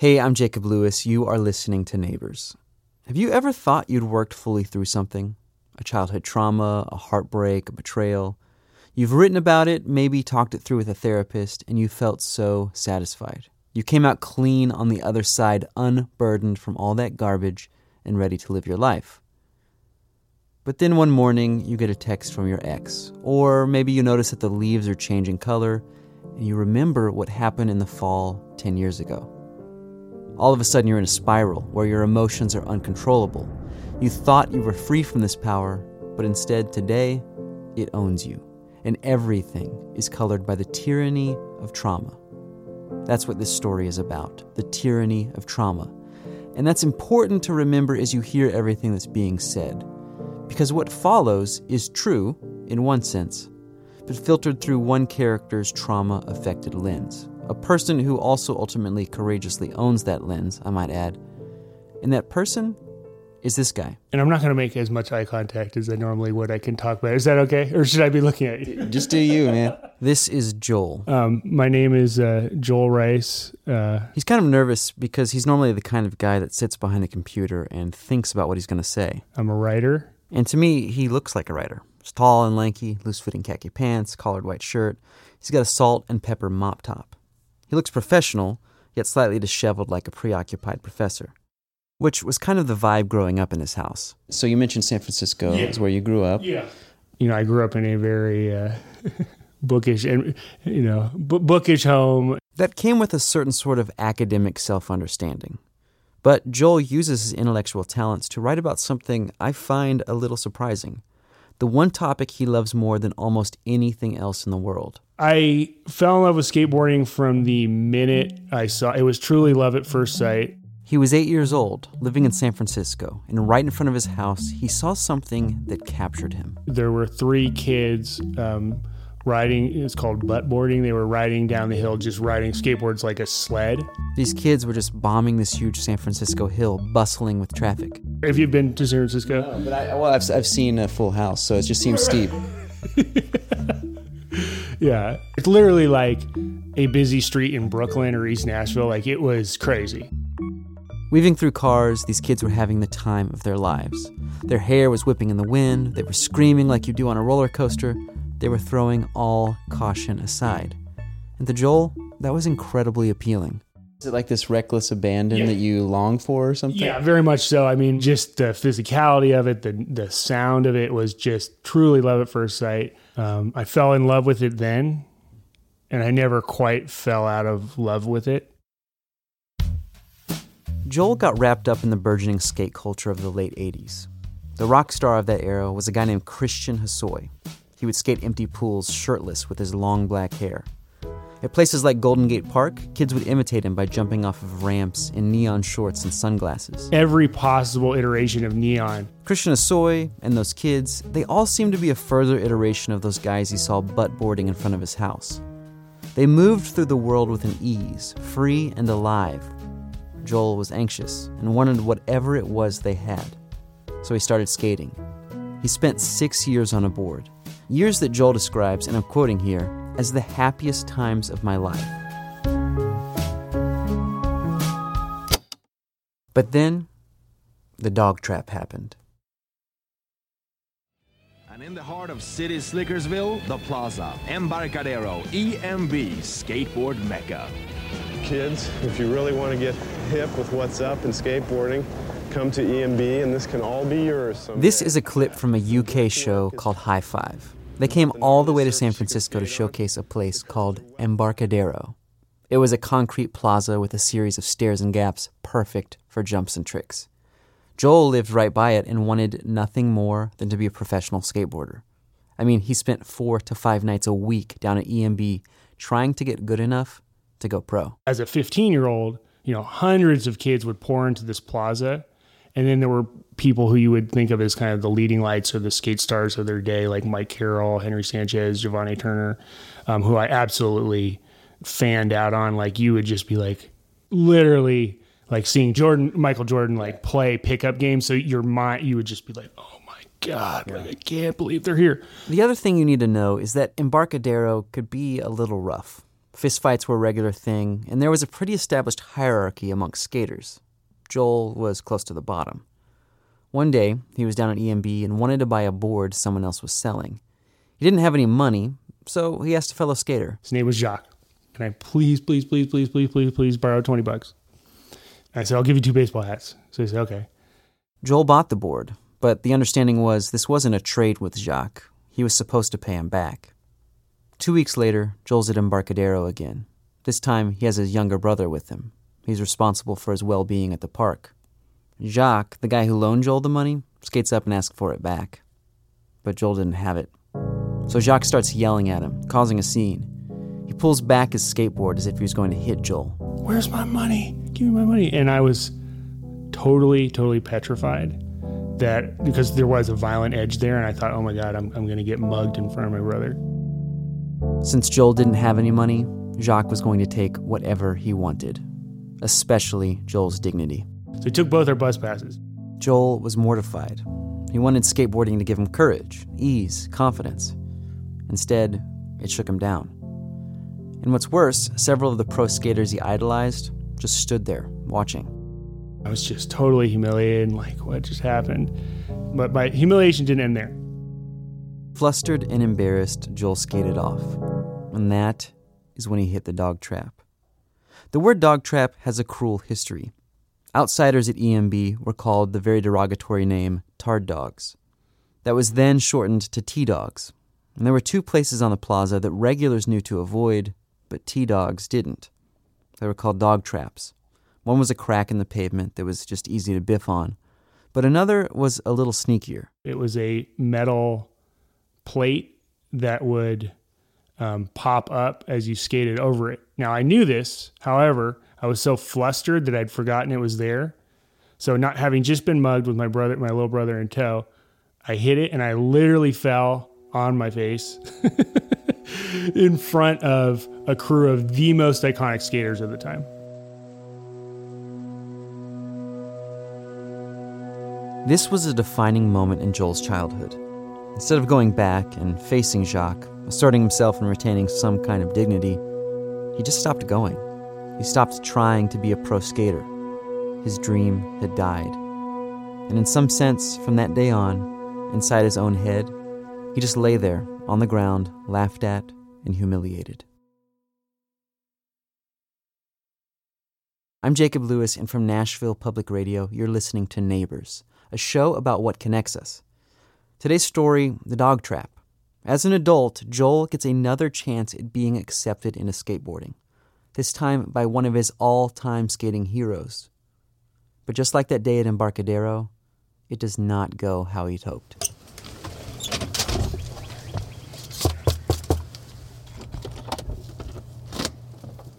Hey, I'm Jacob Lewis. You are listening to Neighbors. Have you ever thought you'd worked fully through something? A childhood trauma, a heartbreak, a betrayal? You've written about it, maybe talked it through with a therapist, and you felt so satisfied. You came out clean on the other side, unburdened from all that garbage and ready to live your life. But then one morning, you get a text from your ex, or maybe you notice that the leaves are changing color, and you remember what happened in the fall 10 years ago. All of a sudden, you're in a spiral where your emotions are uncontrollable. You thought you were free from this power, but instead, today, it owns you, and everything is colored by the tyranny of trauma. That's what this story is about the tyranny of trauma. And that's important to remember as you hear everything that's being said. Because what follows is true, in one sense, but filtered through one character's trauma affected lens a person who also ultimately courageously owns that lens, I might add. And that person is this guy. And I'm not going to make as much eye contact as I normally would. I can talk better. Is that okay? Or should I be looking at you? Just do you, man. This is Joel. Um, my name is uh, Joel Rice. Uh, he's kind of nervous because he's normally the kind of guy that sits behind a computer and thinks about what he's going to say. I'm a writer. And to me, he looks like a writer. He's tall and lanky, loose fitting khaki pants, collared white shirt. He's got a salt and pepper mop top. He looks professional, yet slightly disheveled like a preoccupied professor, which was kind of the vibe growing up in his house. So you mentioned San Francisco yeah. is where you grew up. Yeah. You know, I grew up in a very uh, bookish and you know b- bookish home that came with a certain sort of academic self-understanding. But Joel uses his intellectual talents to write about something I find a little surprising the one topic he loves more than almost anything else in the world. I fell in love with skateboarding from the minute I saw it was truly love at first sight. He was eight years old, living in San Francisco, and right in front of his house, he saw something that captured him. There were three kids um, riding, it's called butt boarding. They were riding down the hill, just riding skateboards like a sled. These kids were just bombing this huge San Francisco hill, bustling with traffic. Have you been to San Francisco? No, but I, well, I've, I've seen a full house, so it just seems steep. yeah. It's literally like a busy street in Brooklyn or East Nashville. Like it was crazy. Weaving through cars, these kids were having the time of their lives. Their hair was whipping in the wind, they were screaming like you do on a roller coaster, they were throwing all caution aside. And to Joel, that was incredibly appealing. Is it like this reckless abandon yeah. that you long for or something? Yeah, very much so. I mean, just the physicality of it, the the sound of it was just truly love at first sight. Um, I fell in love with it then, and I never quite fell out of love with it. Joel got wrapped up in the burgeoning skate culture of the late 80s. The rock star of that era was a guy named Christian Hosoi. He would skate empty pools shirtless with his long black hair. At places like Golden Gate Park, kids would imitate him by jumping off of ramps in neon shorts and sunglasses. Every possible iteration of neon. Christian Hosoi and those kids, they all seemed to be a further iteration of those guys he saw butt boarding in front of his house. They moved through the world with an ease, free and alive. Joel was anxious and wanted whatever it was they had. So he started skating. He spent six years on a board, years that Joel describes, and I'm quoting here, as the happiest times of my life. But then, the dog trap happened. And in the heart of city Slickersville, the Plaza, Embarcadero, EMB, skateboard mecca. Kids, if you really want to get hip with what's up in skateboarding, come to EMB and this can all be yours. Someday. This is a clip from a UK show called High Five. They came all the way to San Francisco to showcase a place called Embarcadero. It was a concrete plaza with a series of stairs and gaps, perfect for jumps and tricks. Joel lived right by it and wanted nothing more than to be a professional skateboarder. I mean, he spent four to five nights a week down at EMB trying to get good enough to go pro. As a 15 year old, you know, hundreds of kids would pour into this plaza and then there were people who you would think of as kind of the leading lights or the skate stars of their day, like Mike Carroll, Henry Sanchez, Jovontae Turner, um, who I absolutely fanned out on. Like you would just be like, literally, like seeing Jordan, Michael Jordan, like play pickup games. So your mind, you would just be like, oh my God, yeah. like, I can't believe they're here. The other thing you need to know is that Embarcadero could be a little rough. Fistfights were a regular thing, and there was a pretty established hierarchy amongst skaters. Joel was close to the bottom. One day, he was down at EMB and wanted to buy a board someone else was selling. He didn't have any money, so he asked a fellow skater. His name was Jacques. Can I please, please, please, please, please, please, please borrow 20 bucks? I said, I'll give you two baseball hats. So he said, okay. Joel bought the board, but the understanding was this wasn't a trade with Jacques. He was supposed to pay him back. Two weeks later, Joel's at Embarcadero again. This time, he has his younger brother with him. He's responsible for his well being at the park. Jacques, the guy who loaned Joel the money, skates up and asks for it back. But Joel didn't have it. So Jacques starts yelling at him, causing a scene. He pulls back his skateboard as if he was going to hit Joel. Where's my money? Give me my money. And I was totally, totally petrified that because there was a violent edge there, and I thought, oh my God, I'm, I'm going to get mugged in front of my brother. Since Joel didn't have any money, Jacques was going to take whatever he wanted, especially Joel's dignity. So he took both our bus passes. Joel was mortified. He wanted skateboarding to give him courage, ease, confidence. Instead, it shook him down. And what's worse, several of the pro skaters he idolized just stood there, watching. I was just totally humiliated, and like, what just happened? But my humiliation didn't end there. Flustered and embarrassed, Joel skated off. And that is when he hit the dog trap. The word dog trap has a cruel history. Outsiders at EMB were called the very derogatory name Tard Dogs. That was then shortened to T Dogs. And there were two places on the plaza that regulars knew to avoid, but T Dogs didn't. They were called dog traps. One was a crack in the pavement that was just easy to biff on, but another was a little sneakier. It was a metal plate that would um, pop up as you skated over it. Now, I knew this, however, I was so flustered that I'd forgotten it was there. So, not having just been mugged with my brother, my little brother in tow, I hit it and I literally fell on my face in front of a crew of the most iconic skaters of the time. This was a defining moment in Joel's childhood. Instead of going back and facing Jacques, asserting himself and retaining some kind of dignity, he just stopped going. He stopped trying to be a pro skater. His dream had died. And in some sense, from that day on, inside his own head, he just lay there on the ground, laughed at and humiliated. I'm Jacob Lewis, and from Nashville Public Radio, you're listening to Neighbors, a show about what connects us. Today's story The Dog Trap. As an adult, Joel gets another chance at being accepted into skateboarding, this time by one of his all time skating heroes. But just like that day at Embarcadero, it does not go how he'd hoped.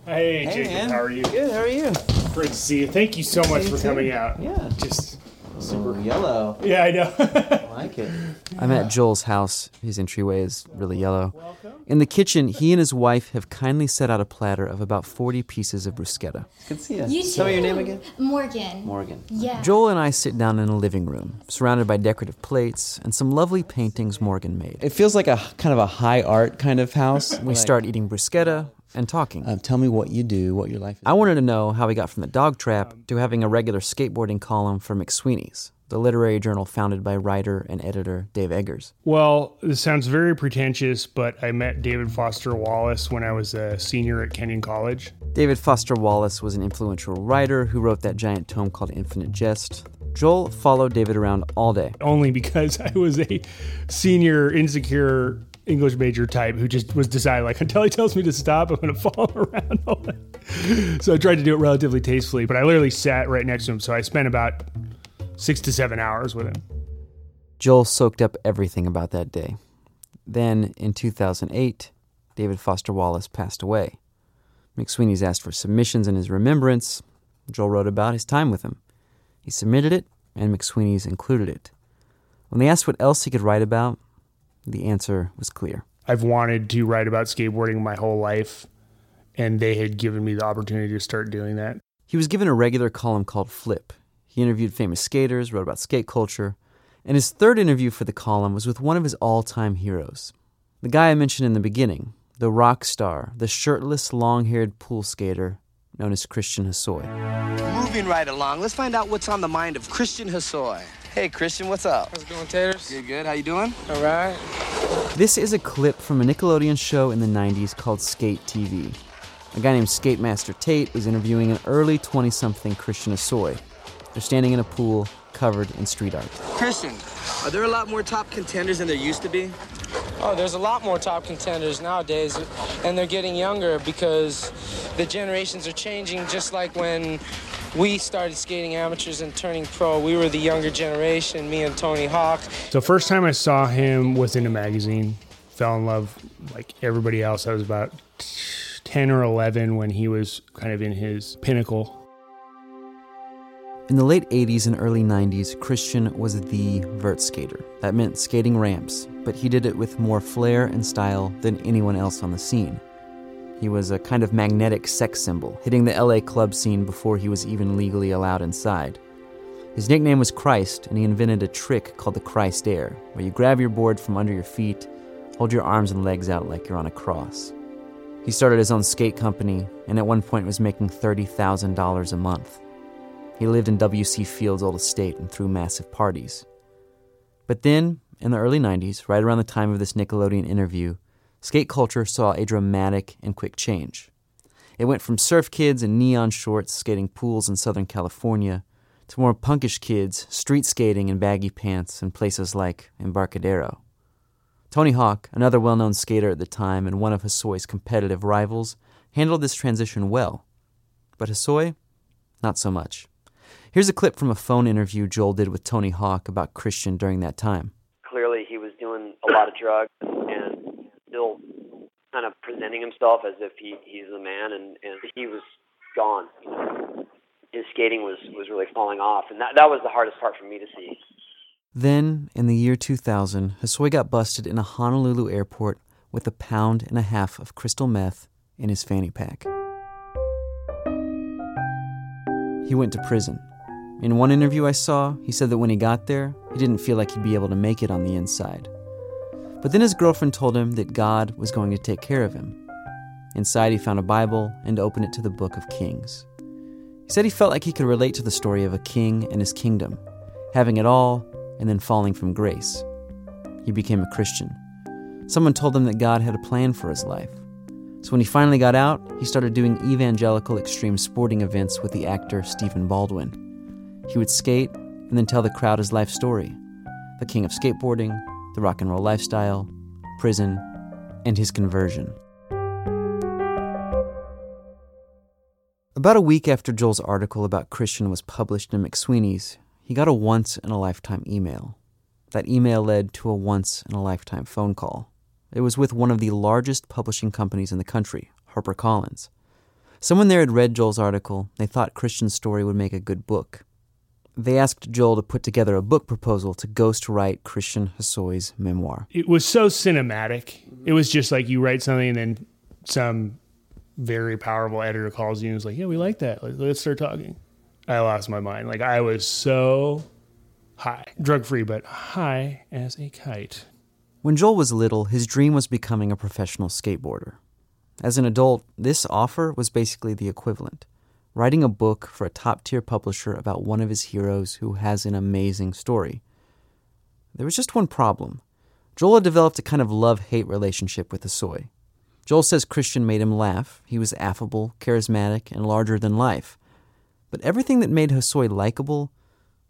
Hey, Jacob, how are you? Good, how are you? Great to see you. Thank you so much You for too. coming out. Yeah. Just Super yellow. yeah, I know. I like it. I'm at Joel's house. His entryway is really yellow. In the kitchen, he and his wife have kindly set out a platter of about 40 pieces of bruschetta. Good to see you. You Tell me your name again. Morgan. Morgan. Yeah. Joel and I sit down in a living room, surrounded by decorative plates and some lovely paintings Morgan made. It feels like a kind of a high art kind of house. We start eating bruschetta and talking. Um, tell me what you do, what your life is. I wanted to know how he got from the dog trap to having a regular skateboarding column for McSweeney's, the literary journal founded by writer and editor Dave Eggers. Well, this sounds very pretentious, but I met David Foster Wallace when I was a senior at Kenyon College. David Foster Wallace was an influential writer who wrote that giant tome called Infinite Jest. Joel followed David around all day. Only because I was a senior, insecure English major type who just was decided like until he tells me to stop, I'm to follow him around. so I tried to do it relatively tastefully, but I literally sat right next to him. So I spent about six to seven hours with him. Joel soaked up everything about that day. Then, in 2008, David Foster Wallace passed away. McSweeney's asked for submissions in his remembrance. Joel wrote about his time with him. He submitted it, and McSweeney's included it. When they asked what else he could write about, the answer was clear. I've wanted to write about skateboarding my whole life, and they had given me the opportunity to start doing that. He was given a regular column called Flip. He interviewed famous skaters, wrote about skate culture, and his third interview for the column was with one of his all time heroes. The guy I mentioned in the beginning, the rock star, the shirtless, long haired pool skater known as Christian Hosoi. Moving right along, let's find out what's on the mind of Christian Hosoi. Hey, Christian, what's up? How's it going, Taters? Good, good. How you doing? All right. This is a clip from a Nickelodeon show in the 90s called Skate TV. A guy named Skate Master Tate is interviewing an early 20 something Christian Hosoi. They're standing in a pool covered in street art. Christian, are there a lot more top contenders than there used to be? Oh, there's a lot more top contenders nowadays, and they're getting younger because the generations are changing. Just like when we started skating amateurs and turning pro, we were the younger generation, me and Tony Hawk. So first time I saw him was in a magazine. Fell in love like everybody else. I was about 10 or 11 when he was kind of in his pinnacle. In the late 80s and early 90s, Christian was the vert skater. That meant skating ramps, but he did it with more flair and style than anyone else on the scene. He was a kind of magnetic sex symbol, hitting the LA club scene before he was even legally allowed inside. His nickname was Christ, and he invented a trick called the Christ Air, where you grab your board from under your feet, hold your arms and legs out like you're on a cross. He started his own skate company, and at one point was making $30,000 a month. He lived in W.C. Field's old estate and threw massive parties. But then, in the early 90s, right around the time of this Nickelodeon interview, skate culture saw a dramatic and quick change. It went from surf kids in neon shorts skating pools in Southern California to more punkish kids street skating in baggy pants in places like Embarcadero. Tony Hawk, another well known skater at the time and one of Hosoi's competitive rivals, handled this transition well. But Hosoi, not so much. Here's a clip from a phone interview Joel did with Tony Hawk about Christian during that time. Clearly, he was doing a lot of drugs kind of presenting himself as if he, he's the man, and, and he was gone. You know, his skating was, was really falling off, and that, that was the hardest part for me to see. Then, in the year 2000, Hosoi got busted in a Honolulu airport with a pound and a half of crystal meth in his fanny pack. He went to prison. In one interview I saw, he said that when he got there, he didn't feel like he'd be able to make it on the inside. But then his girlfriend told him that God was going to take care of him. Inside, he found a Bible and opened it to the Book of Kings. He said he felt like he could relate to the story of a king and his kingdom, having it all and then falling from grace. He became a Christian. Someone told him that God had a plan for his life. So when he finally got out, he started doing evangelical extreme sporting events with the actor Stephen Baldwin. He would skate and then tell the crowd his life story the king of skateboarding, the rock and roll lifestyle, prison, and his conversion. About a week after Joel's article about Christian was published in McSweeney's, he got a once in a lifetime email. That email led to a once in a lifetime phone call. It was with one of the largest publishing companies in the country, HarperCollins. Someone there had read Joel's article. They thought Christian's story would make a good book. They asked Joel to put together a book proposal to ghostwrite Christian Hosoi's memoir. It was so cinematic. It was just like you write something and then some very powerful editor calls you and is like, "Yeah, we like that. Let's start talking." I lost my mind. Like I was so high, drug free, but high as a kite. When Joel was little, his dream was becoming a professional skateboarder. As an adult, this offer was basically the equivalent writing a book for a top tier publisher about one of his heroes who has an amazing story. There was just one problem. Joel had developed a kind of love hate relationship with Hosoi. Joel says Christian made him laugh. He was affable, charismatic, and larger than life. But everything that made Hosoi likable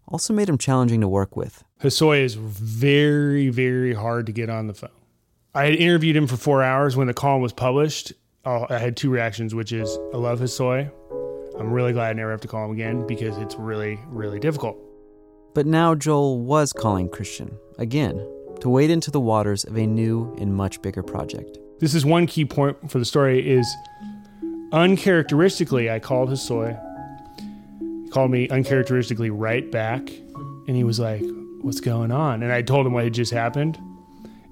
also made him challenging to work with. Hosoi is very, very hard to get on the phone. I had interviewed him for four hours. When the call was published, uh, I had two reactions, which is I love Hosoi. I'm really glad I never have to call him again because it's really, really difficult. But now Joel was calling Christian, again, to wade into the waters of a new and much bigger project. This is one key point for the story is uncharacteristically I called Hosoi. He called me uncharacteristically right back and he was like, What's going on? And I told him what had just happened.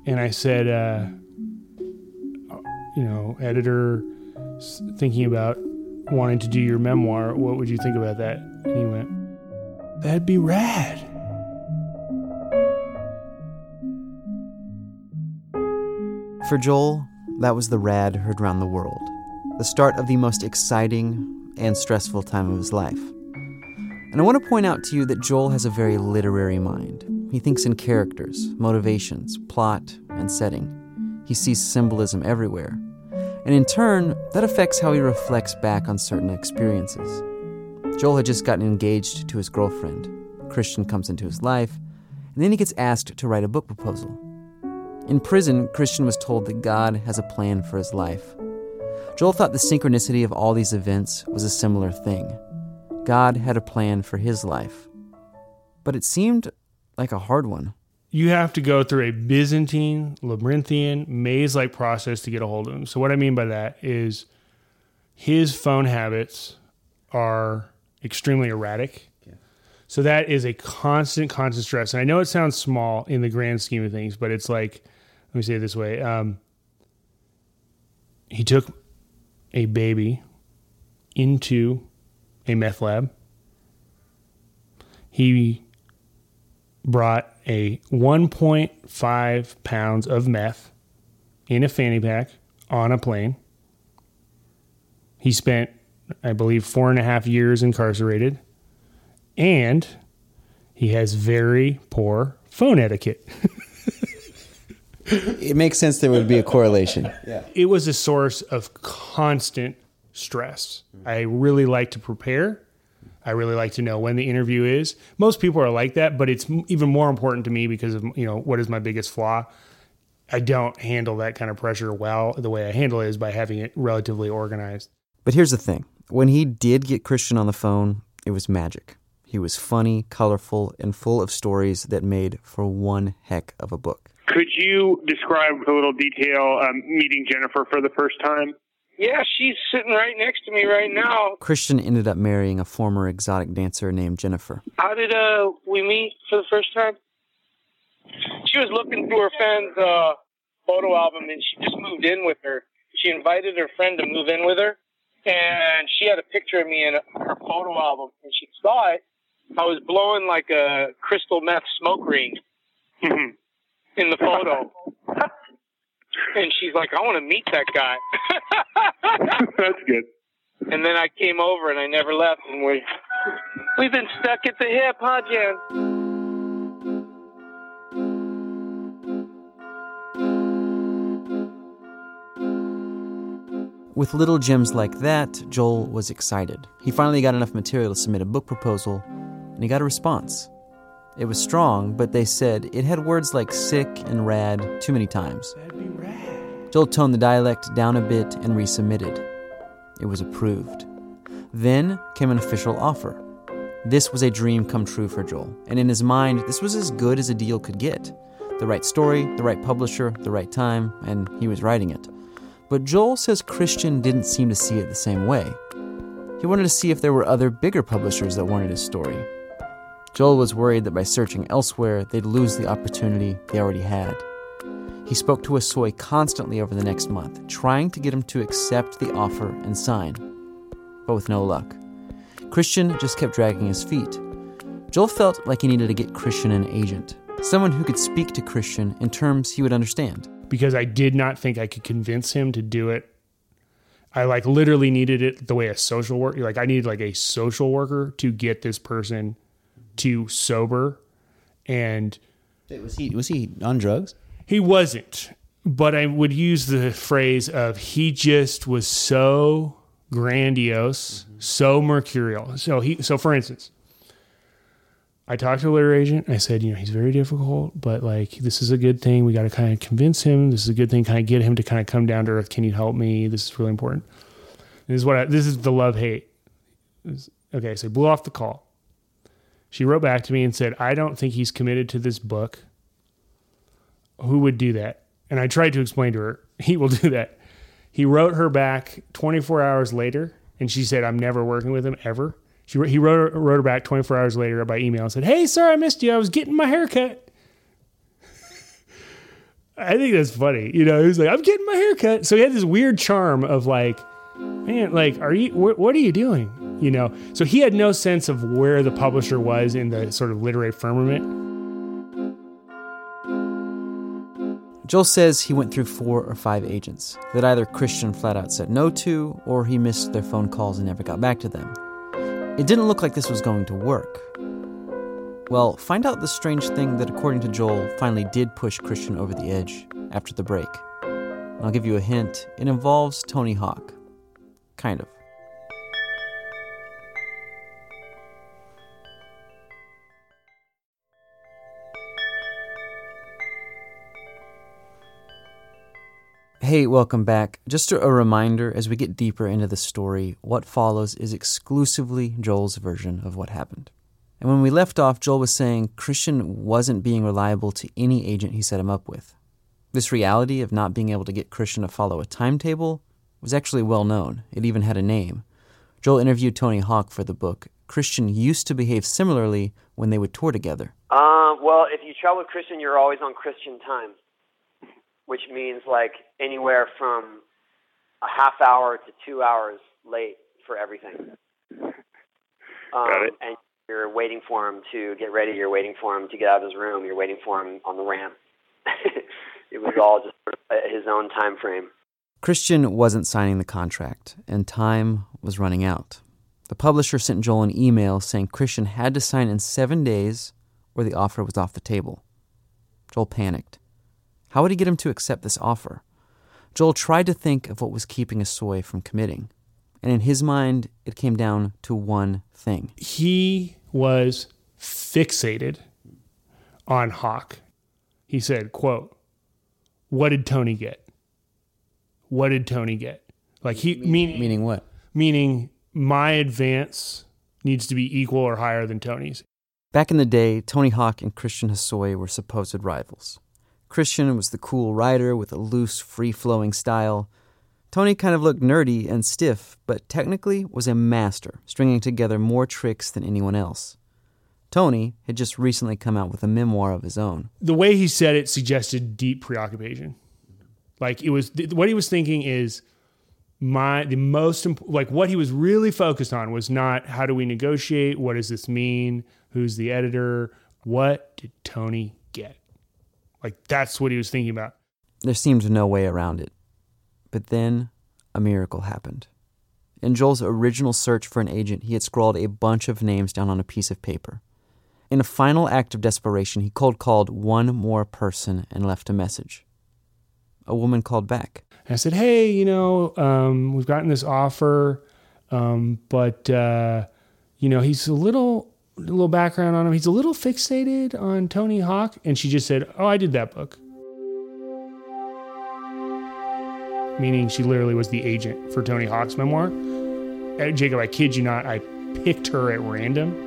And I said, uh, you know, editor thinking about wanting to do your memoir. What would you think about that? And he went, That'd be rad. For Joel, that was the rad heard round the world, the start of the most exciting and stressful time of his life. And I want to point out to you that Joel has a very literary mind. He thinks in characters, motivations, plot, and setting. He sees symbolism everywhere. And in turn, that affects how he reflects back on certain experiences. Joel had just gotten engaged to his girlfriend. Christian comes into his life, and then he gets asked to write a book proposal. In prison, Christian was told that God has a plan for his life. Joel thought the synchronicity of all these events was a similar thing. God had a plan for his life. But it seemed like a hard one. You have to go through a Byzantine, labyrinthian, maze like process to get a hold of him. So, what I mean by that is his phone habits are extremely erratic. So, that is a constant, constant stress. And I know it sounds small in the grand scheme of things, but it's like, let me say it this way. Um, he took a baby into a meth lab. He brought a 1.5 pounds of meth in a fanny pack on a plane. He spent, I believe, four and a half years incarcerated. And he has very poor phone etiquette. It makes sense there would be a correlation. Yeah. it was a source of constant stress. Mm-hmm. I really like to prepare. I really like to know when the interview is. Most people are like that, but it's even more important to me because of you know what is my biggest flaw. I don't handle that kind of pressure well. The way I handle it is by having it relatively organized. But here's the thing when he did get Christian on the phone, it was magic. He was funny, colorful, and full of stories that made for one heck of a book. Could you describe with a little detail um, meeting Jennifer for the first time? Yeah, she's sitting right next to me right now. Christian ended up marrying a former exotic dancer named Jennifer. How did uh we meet for the first time? She was looking through her friend's uh, photo album, and she just moved in with her. She invited her friend to move in with her, and she had a picture of me in her photo album, and she saw it. I was blowing like a crystal meth smoke ring in the photo. And she's like, I want to meet that guy. That's good. And then I came over and I never left. And we, we've been stuck at the hip, huh, Jen? With little gems like that, Joel was excited. He finally got enough material to submit a book proposal, and he got a response. It was strong, but they said it had words like sick and rad too many times. Joel toned the dialect down a bit and resubmitted. It was approved. Then came an official offer. This was a dream come true for Joel, and in his mind, this was as good as a deal could get. The right story, the right publisher, the right time, and he was writing it. But Joel says Christian didn't seem to see it the same way. He wanted to see if there were other bigger publishers that wanted his story. Joel was worried that by searching elsewhere, they'd lose the opportunity they already had. He spoke to Hosoi constantly over the next month, trying to get him to accept the offer and sign, but with no luck. Christian just kept dragging his feet. Joel felt like he needed to get Christian an agent, someone who could speak to Christian in terms he would understand. because I did not think I could convince him to do it. I like literally needed it the way a social worker, like I needed like a social worker to get this person to sober and Was he was he on drugs? He wasn't but I would use the phrase of he just was so grandiose, so mercurial. So he so for instance, I talked to a literary agent. I said, you know, he's very difficult, but like this is a good thing. We got to kind of convince him. This is a good thing. Kind of get him to kind of come down to earth. Can you help me? This is really important. This is what I, this is the love hate. Okay, so blew off the call. She wrote back to me and said, I don't think he's committed to this book. Who would do that? And I tried to explain to her, he will do that. He wrote her back 24 hours later, and she said, I'm never working with him ever. She, he wrote her, wrote her back 24 hours later by email and said, Hey, sorry, I missed you. I was getting my hair cut. I think that's funny. You know, he was like, I'm getting my hair cut. So he had this weird charm of like, man, like, are you, wh- what are you doing? You know, so he had no sense of where the publisher was in the sort of literary firmament. Joel says he went through four or five agents that either Christian flat out said no to, or he missed their phone calls and never got back to them. It didn't look like this was going to work. Well, find out the strange thing that, according to Joel, finally did push Christian over the edge after the break. I'll give you a hint it involves Tony Hawk. Kind of. Hey, welcome back. Just a reminder as we get deeper into the story, what follows is exclusively Joel's version of what happened. And when we left off, Joel was saying Christian wasn't being reliable to any agent he set him up with. This reality of not being able to get Christian to follow a timetable was actually well known. It even had a name. Joel interviewed Tony Hawk for the book. Christian used to behave similarly when they would tour together. Uh, well, if you travel with Christian, you're always on Christian time, which means like anywhere from a half hour to two hours late for everything. Um, Got it. And you're waiting for him to get ready. You're waiting for him to get out of his room. You're waiting for him on the ramp. it was all just sort of his own time frame. Christian wasn't signing the contract, and time was running out. The publisher sent Joel an email saying Christian had to sign in seven days or the offer was off the table. Joel panicked. How would he get him to accept this offer? Joel tried to think of what was keeping Hosoi from committing, and in his mind, it came down to one thing. He was fixated on Hawk. He said, quote, what did Tony get? What did Tony get? Like he meaning Meaning what? meaning my advance needs to be equal or higher than Tony's. Back in the day, Tony Hawk and Christian Hosoi were supposed rivals. Christian was the cool rider with a loose, free flowing style. Tony kind of looked nerdy and stiff, but technically was a master, stringing together more tricks than anyone else. Tony had just recently come out with a memoir of his own. The way he said it suggested deep preoccupation. Like it was what he was thinking is my the most like what he was really focused on was not how do we negotiate, what does this mean, who's the editor, what did Tony get? Like that's what he was thinking about. There seemed no way around it. But then a miracle happened. In Joel's original search for an agent, he had scrawled a bunch of names down on a piece of paper. In a final act of desperation, he cold called one more person and left a message. A woman called back. I said, "Hey, you know, um, we've gotten this offer, um, but uh, you know, he's a little, a little background on him. He's a little fixated on Tony Hawk." And she just said, "Oh, I did that book." Meaning, she literally was the agent for Tony Hawk's memoir. Uh, Jacob, I kid you not, I picked her at random.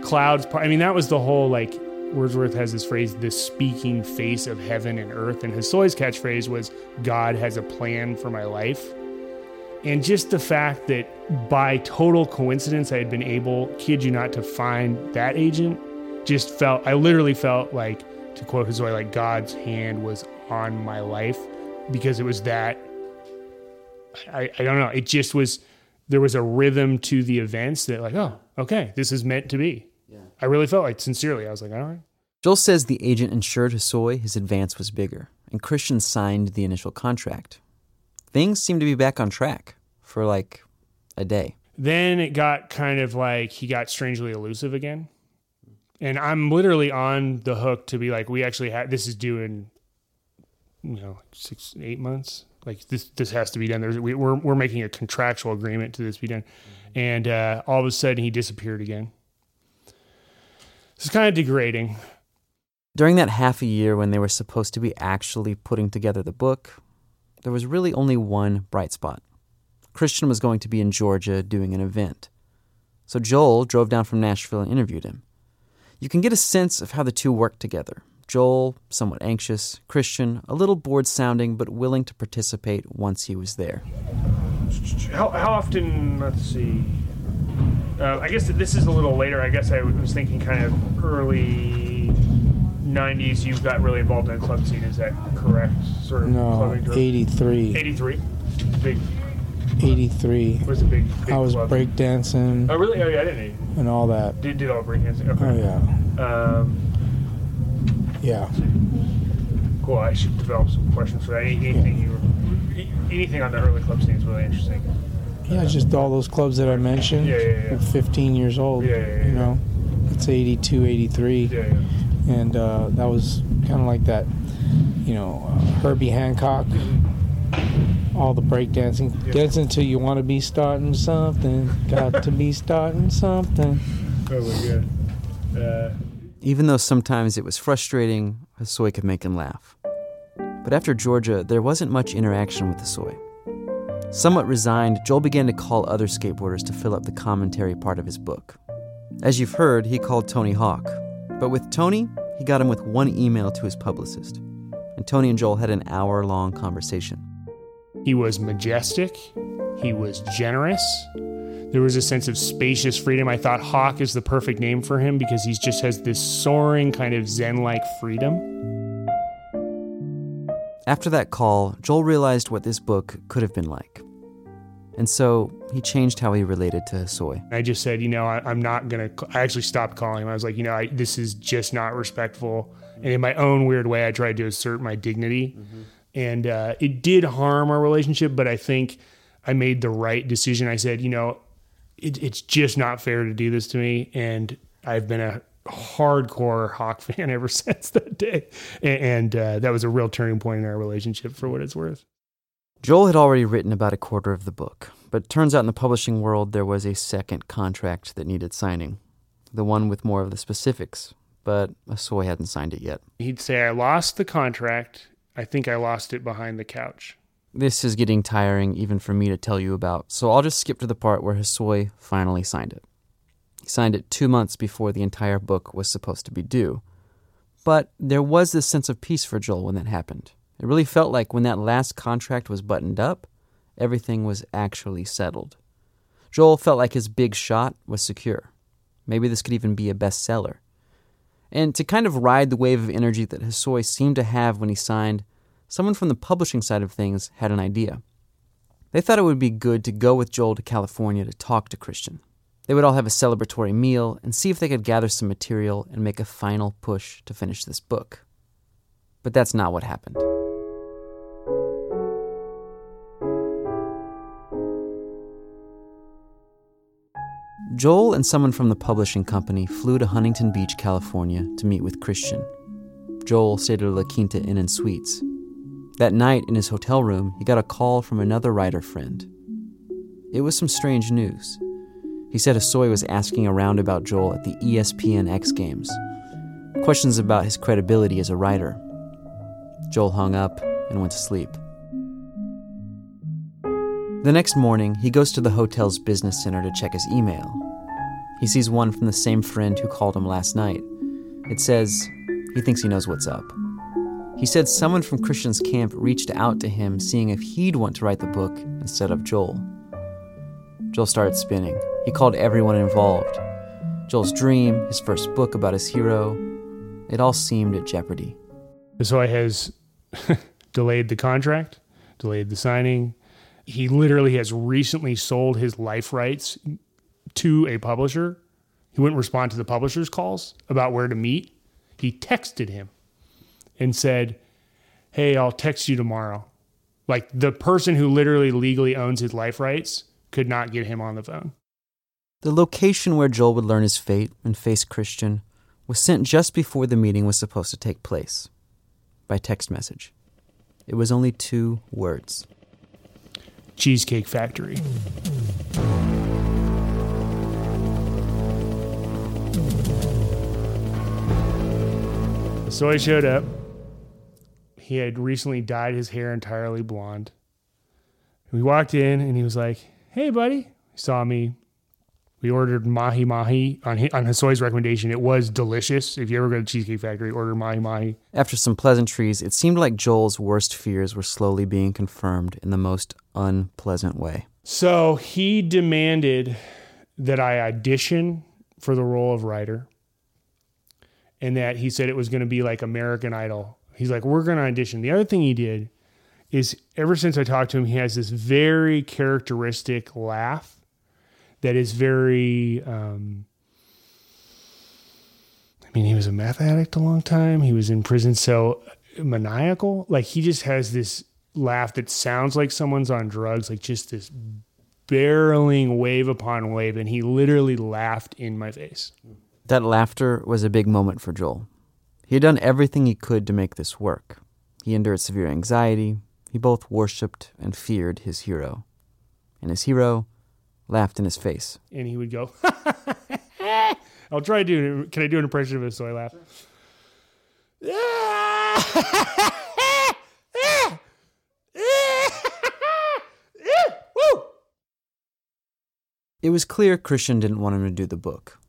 Clouds. I mean, that was the whole like Wordsworth has this phrase, the speaking face of heaven and earth. And Hosoi's catchphrase was, God has a plan for my life. And just the fact that by total coincidence, I had been able, kid you not, to find that agent just felt, I literally felt like, to quote Hosoi, like God's hand was on my life because it was that, I, I don't know, it just was, there was a rhythm to the events that, like, oh, okay, this is meant to be. Yeah. I really felt like sincerely, I was like, all right. Joel says the agent ensured Hosoi his advance was bigger, and Christian signed the initial contract. Things seemed to be back on track for like a day. Then it got kind of like he got strangely elusive again. And I'm literally on the hook to be like, we actually had this is due in, you know, six, eight months. Like this, this has to be done. There's, we, we're we're making a contractual agreement to this be done, and uh, all of a sudden he disappeared again. It's kind of degrading. During that half a year when they were supposed to be actually putting together the book, there was really only one bright spot. Christian was going to be in Georgia doing an event. So Joel drove down from Nashville and interviewed him. You can get a sense of how the two worked together. Joel, somewhat anxious, Christian, a little bored sounding, but willing to participate once he was there. How, how often? Let's see. Uh, I guess this is a little later. I guess I was thinking kind of early '90s. You got really involved in the club scene. Is that correct? Sort of No, 83. 83. Big. 83. Was a big. big I was club. breakdancing Oh really? Oh yeah, I didn't. and all that. Did did all breakdancing? Okay. Oh, yeah. Um, Yeah. Cool. I should develop some questions for that. Anything you, anything on the early club scene is really interesting. Yeah, just all those clubs that I mentioned. Yeah, yeah, yeah. 15 years old. Yeah, yeah, yeah. You know, it's 82, 83. Yeah, yeah. And uh, that was kind of like that, you know, uh, Herbie Hancock. All the breakdancing. Gets until you want to be starting something. Got to be starting something. Really good. Uh, Even though sometimes it was frustrating, Hosoi could make him laugh. But after Georgia, there wasn't much interaction with Hosoi. Somewhat resigned, Joel began to call other skateboarders to fill up the commentary part of his book. As you've heard, he called Tony Hawk. But with Tony, he got him with one email to his publicist. And Tony and Joel had an hour long conversation. He was majestic. He was generous. There was a sense of spacious freedom. I thought Hawk is the perfect name for him because he just has this soaring kind of Zen like freedom. After that call, Joel realized what this book could have been like. And so he changed how he related to Hosoi. I just said, you know, I, I'm not going to, I actually stopped calling him. I was like, you know, I, this is just not respectful. And in my own weird way, I tried to assert my dignity. Mm-hmm. And uh, it did harm our relationship, but I think I made the right decision. I said, you know, it, it's just not fair to do this to me. And I've been a hardcore Hawk fan ever since that day. And, and uh, that was a real turning point in our relationship for what it's worth. Joel had already written about a quarter of the book, but turns out in the publishing world there was a second contract that needed signing. The one with more of the specifics, but Hosoi hadn't signed it yet. He'd say, I lost the contract. I think I lost it behind the couch. This is getting tiring even for me to tell you about, so I'll just skip to the part where Hosoi finally signed it. He signed it two months before the entire book was supposed to be due. But there was this sense of peace for Joel when that happened. It really felt like when that last contract was buttoned up, everything was actually settled. Joel felt like his big shot was secure. Maybe this could even be a bestseller. And to kind of ride the wave of energy that Hosoi seemed to have when he signed, someone from the publishing side of things had an idea. They thought it would be good to go with Joel to California to talk to Christian. They would all have a celebratory meal and see if they could gather some material and make a final push to finish this book. But that's not what happened. Joel and someone from the publishing company flew to Huntington Beach, California to meet with Christian. Joel stayed at a La Quinta Inn and Suites. That night, in his hotel room, he got a call from another writer friend. It was some strange news. He said Hosoi was asking around about Joel at the ESPN X Games. Questions about his credibility as a writer. Joel hung up and went to sleep. The next morning, he goes to the hotel's business center to check his email. He sees one from the same friend who called him last night. It says he thinks he knows what's up. He said someone from Christian's camp reached out to him seeing if he'd want to write the book instead of Joel. Joel started spinning. He called everyone involved. Joel's dream, his first book about his hero, it all seemed at jeopardy. Hosoi has delayed the contract, delayed the signing. He literally has recently sold his life rights to a publisher. He wouldn't respond to the publisher's calls about where to meet. He texted him and said, Hey, I'll text you tomorrow. Like the person who literally legally owns his life rights could not get him on the phone. The location where Joel would learn his fate and face Christian was sent just before the meeting was supposed to take place by text message. It was only two words Cheesecake Factory. So I showed up. He had recently dyed his hair entirely blonde. We walked in and he was like, Hey, buddy. He saw me. We ordered mahi mahi on, on Hosoi's recommendation. It was delicious. If you ever go to Cheesecake Factory, order mahi mahi. After some pleasantries, it seemed like Joel's worst fears were slowly being confirmed in the most unpleasant way. So he demanded that I audition for the role of writer, and that he said it was going to be like American Idol. He's like, we're going to audition. The other thing he did is ever since I talked to him, he has this very characteristic laugh that is very. Um, I mean, he was a meth addict a long time. He was in prison, so maniacal. Like he just has this laugh that sounds like someone's on drugs, like just this barreling wave upon wave. And he literally laughed in my face. That laughter was a big moment for Joel. He had done everything he could to make this work. He endured severe anxiety. He both worshipped and feared his hero. And his hero laughed in his face. And he would go, I'll try to do Can I do an impression of it so I laugh? It was clear Christian didn't want him to do the book.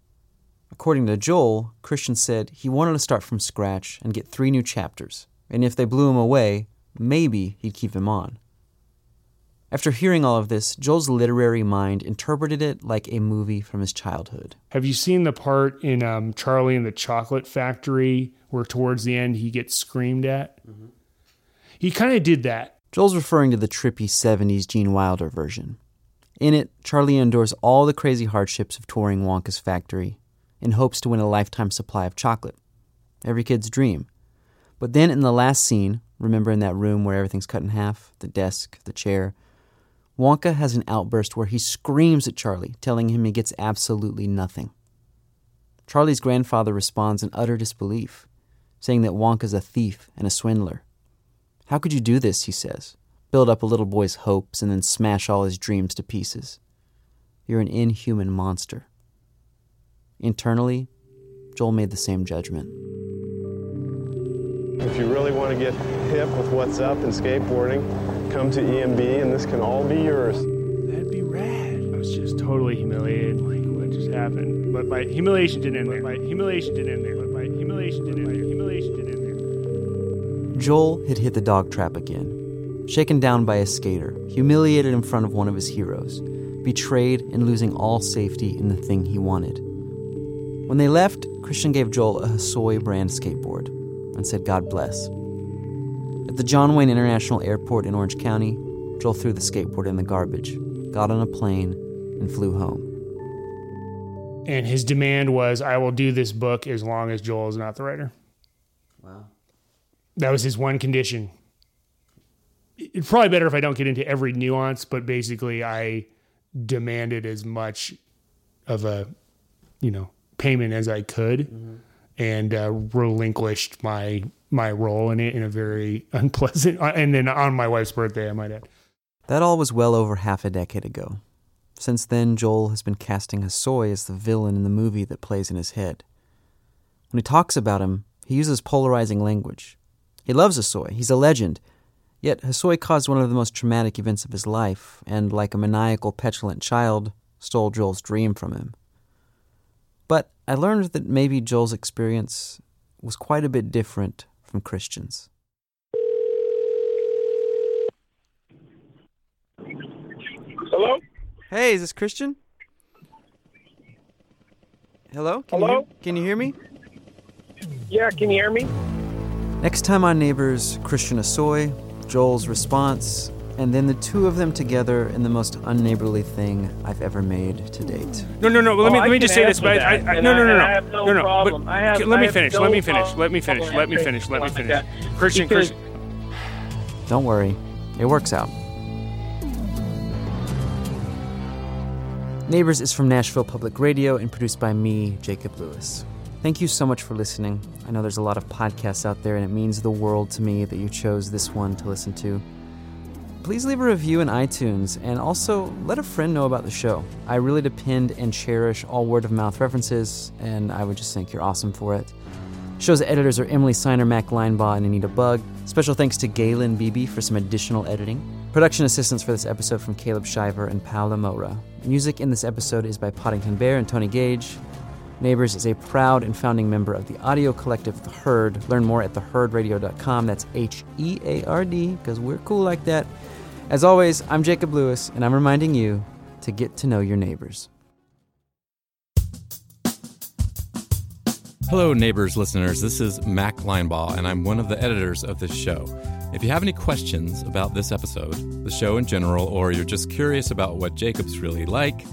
According to Joel, Christian said he wanted to start from scratch and get three new chapters, and if they blew him away, maybe he'd keep him on. After hearing all of this, Joel's literary mind interpreted it like a movie from his childhood. Have you seen the part in um, Charlie and the Chocolate Factory where towards the end he gets screamed at? Mm-hmm. He kind of did that. Joel's referring to the trippy 70s Gene Wilder version. In it, Charlie endures all the crazy hardships of touring Wonka's factory in hopes to win a lifetime supply of chocolate. Every kid's dream. But then in the last scene, remember in that room where everything's cut in half the desk, the chair Wonka has an outburst where he screams at Charlie, telling him he gets absolutely nothing. Charlie's grandfather responds in utter disbelief, saying that Wonka's a thief and a swindler. How could you do this, he says, build up a little boy's hopes and then smash all his dreams to pieces? You're an inhuman monster. Internally, Joel made the same judgment. If you really want to get hip with what's up in skateboarding, come to EMB and this can all be yours. That'd be rad. I was just totally humiliated, like what just happened. But my humiliation didn't end there. My humiliation didn't end there. But my humiliation didn't end there. Humiliation didn't end there. Joel had hit the dog trap again. Shaken down by a skater, humiliated in front of one of his heroes, betrayed and losing all safety in the thing he wanted. When they left, Christian gave Joel a Hosoi brand skateboard and said, God bless. At the John Wayne International Airport in Orange County, Joel threw the skateboard in the garbage, got on a plane, and flew home. And his demand was, I will do this book as long as Joel is not the writer. Wow. That was his one condition. It's probably better if I don't get into every nuance, but basically, I demanded as much of a, you know, payment as I could. Mm-hmm and uh, relinquished my my role in it in a very unpleasant. Uh, and then on my wife's birthday, I might add. That all was well over half a decade ago. Since then, Joel has been casting Hosoi as the villain in the movie that plays in his head. When he talks about him, he uses polarizing language. He loves Hosoi, he's a legend. Yet Hosoi caused one of the most traumatic events of his life, and like a maniacal, petulant child, stole Joel's dream from him. But I learned that maybe Joel's experience was quite a bit different from Christian's. Hello? Hey, is this Christian? Hello? Can Hello? You can you hear me? Yeah, can you hear me? Next time on Neighbors, Christian Hosoi, Joel's response, and then the two of them together in the most unneighborly thing I've ever made to date. No, no, no. Let me Oh, let I me just say this. But I, I, that, no, no, no, no, no no, no. But have- let me finish. no Let me finish. Let me finish. Let me finish. Let me something finish. like that. Christian, Christian. Don't worry, it works out. Neighbors is from Nashville Public Radio and produced by me, Jacob Lewis. Thank you so much for listening. I know there's a lot of podcasts out there, and it means the world to me that you chose this one to listen to. Please leave a review in iTunes and also let a friend know about the show. I really depend and cherish all word of mouth references, and I would just think you're awesome for it. Show's editors are Emily Siner, Mac Linebaugh, and Anita Bugg. Special thanks to Galen Beebe for some additional editing. Production assistance for this episode from Caleb Shiver and Paola Mora. Music in this episode is by Poddington Bear and Tony Gage. Neighbors is a proud and founding member of the audio collective The Heard. Learn more at theheardradio.com. That's H E A R D, because we're cool like that. As always, I'm Jacob Lewis, and I'm reminding you to get to know your neighbors. Hello, neighbors, listeners. This is Mac Linebaugh, and I'm one of the editors of this show. If you have any questions about this episode, the show in general, or you're just curious about what Jacob's really like,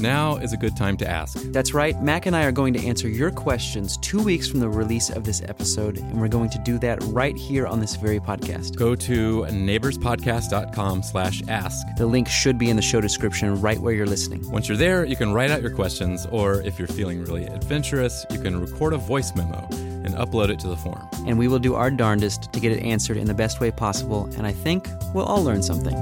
Now is a good time to ask. That's right. Mac and I are going to answer your questions two weeks from the release of this episode, and we're going to do that right here on this very podcast. Go to neighborspodcast.com slash ask. The link should be in the show description right where you're listening. Once you're there, you can write out your questions, or if you're feeling really adventurous, you can record a voice memo and upload it to the form. And we will do our darndest to get it answered in the best way possible, and I think we'll all learn something.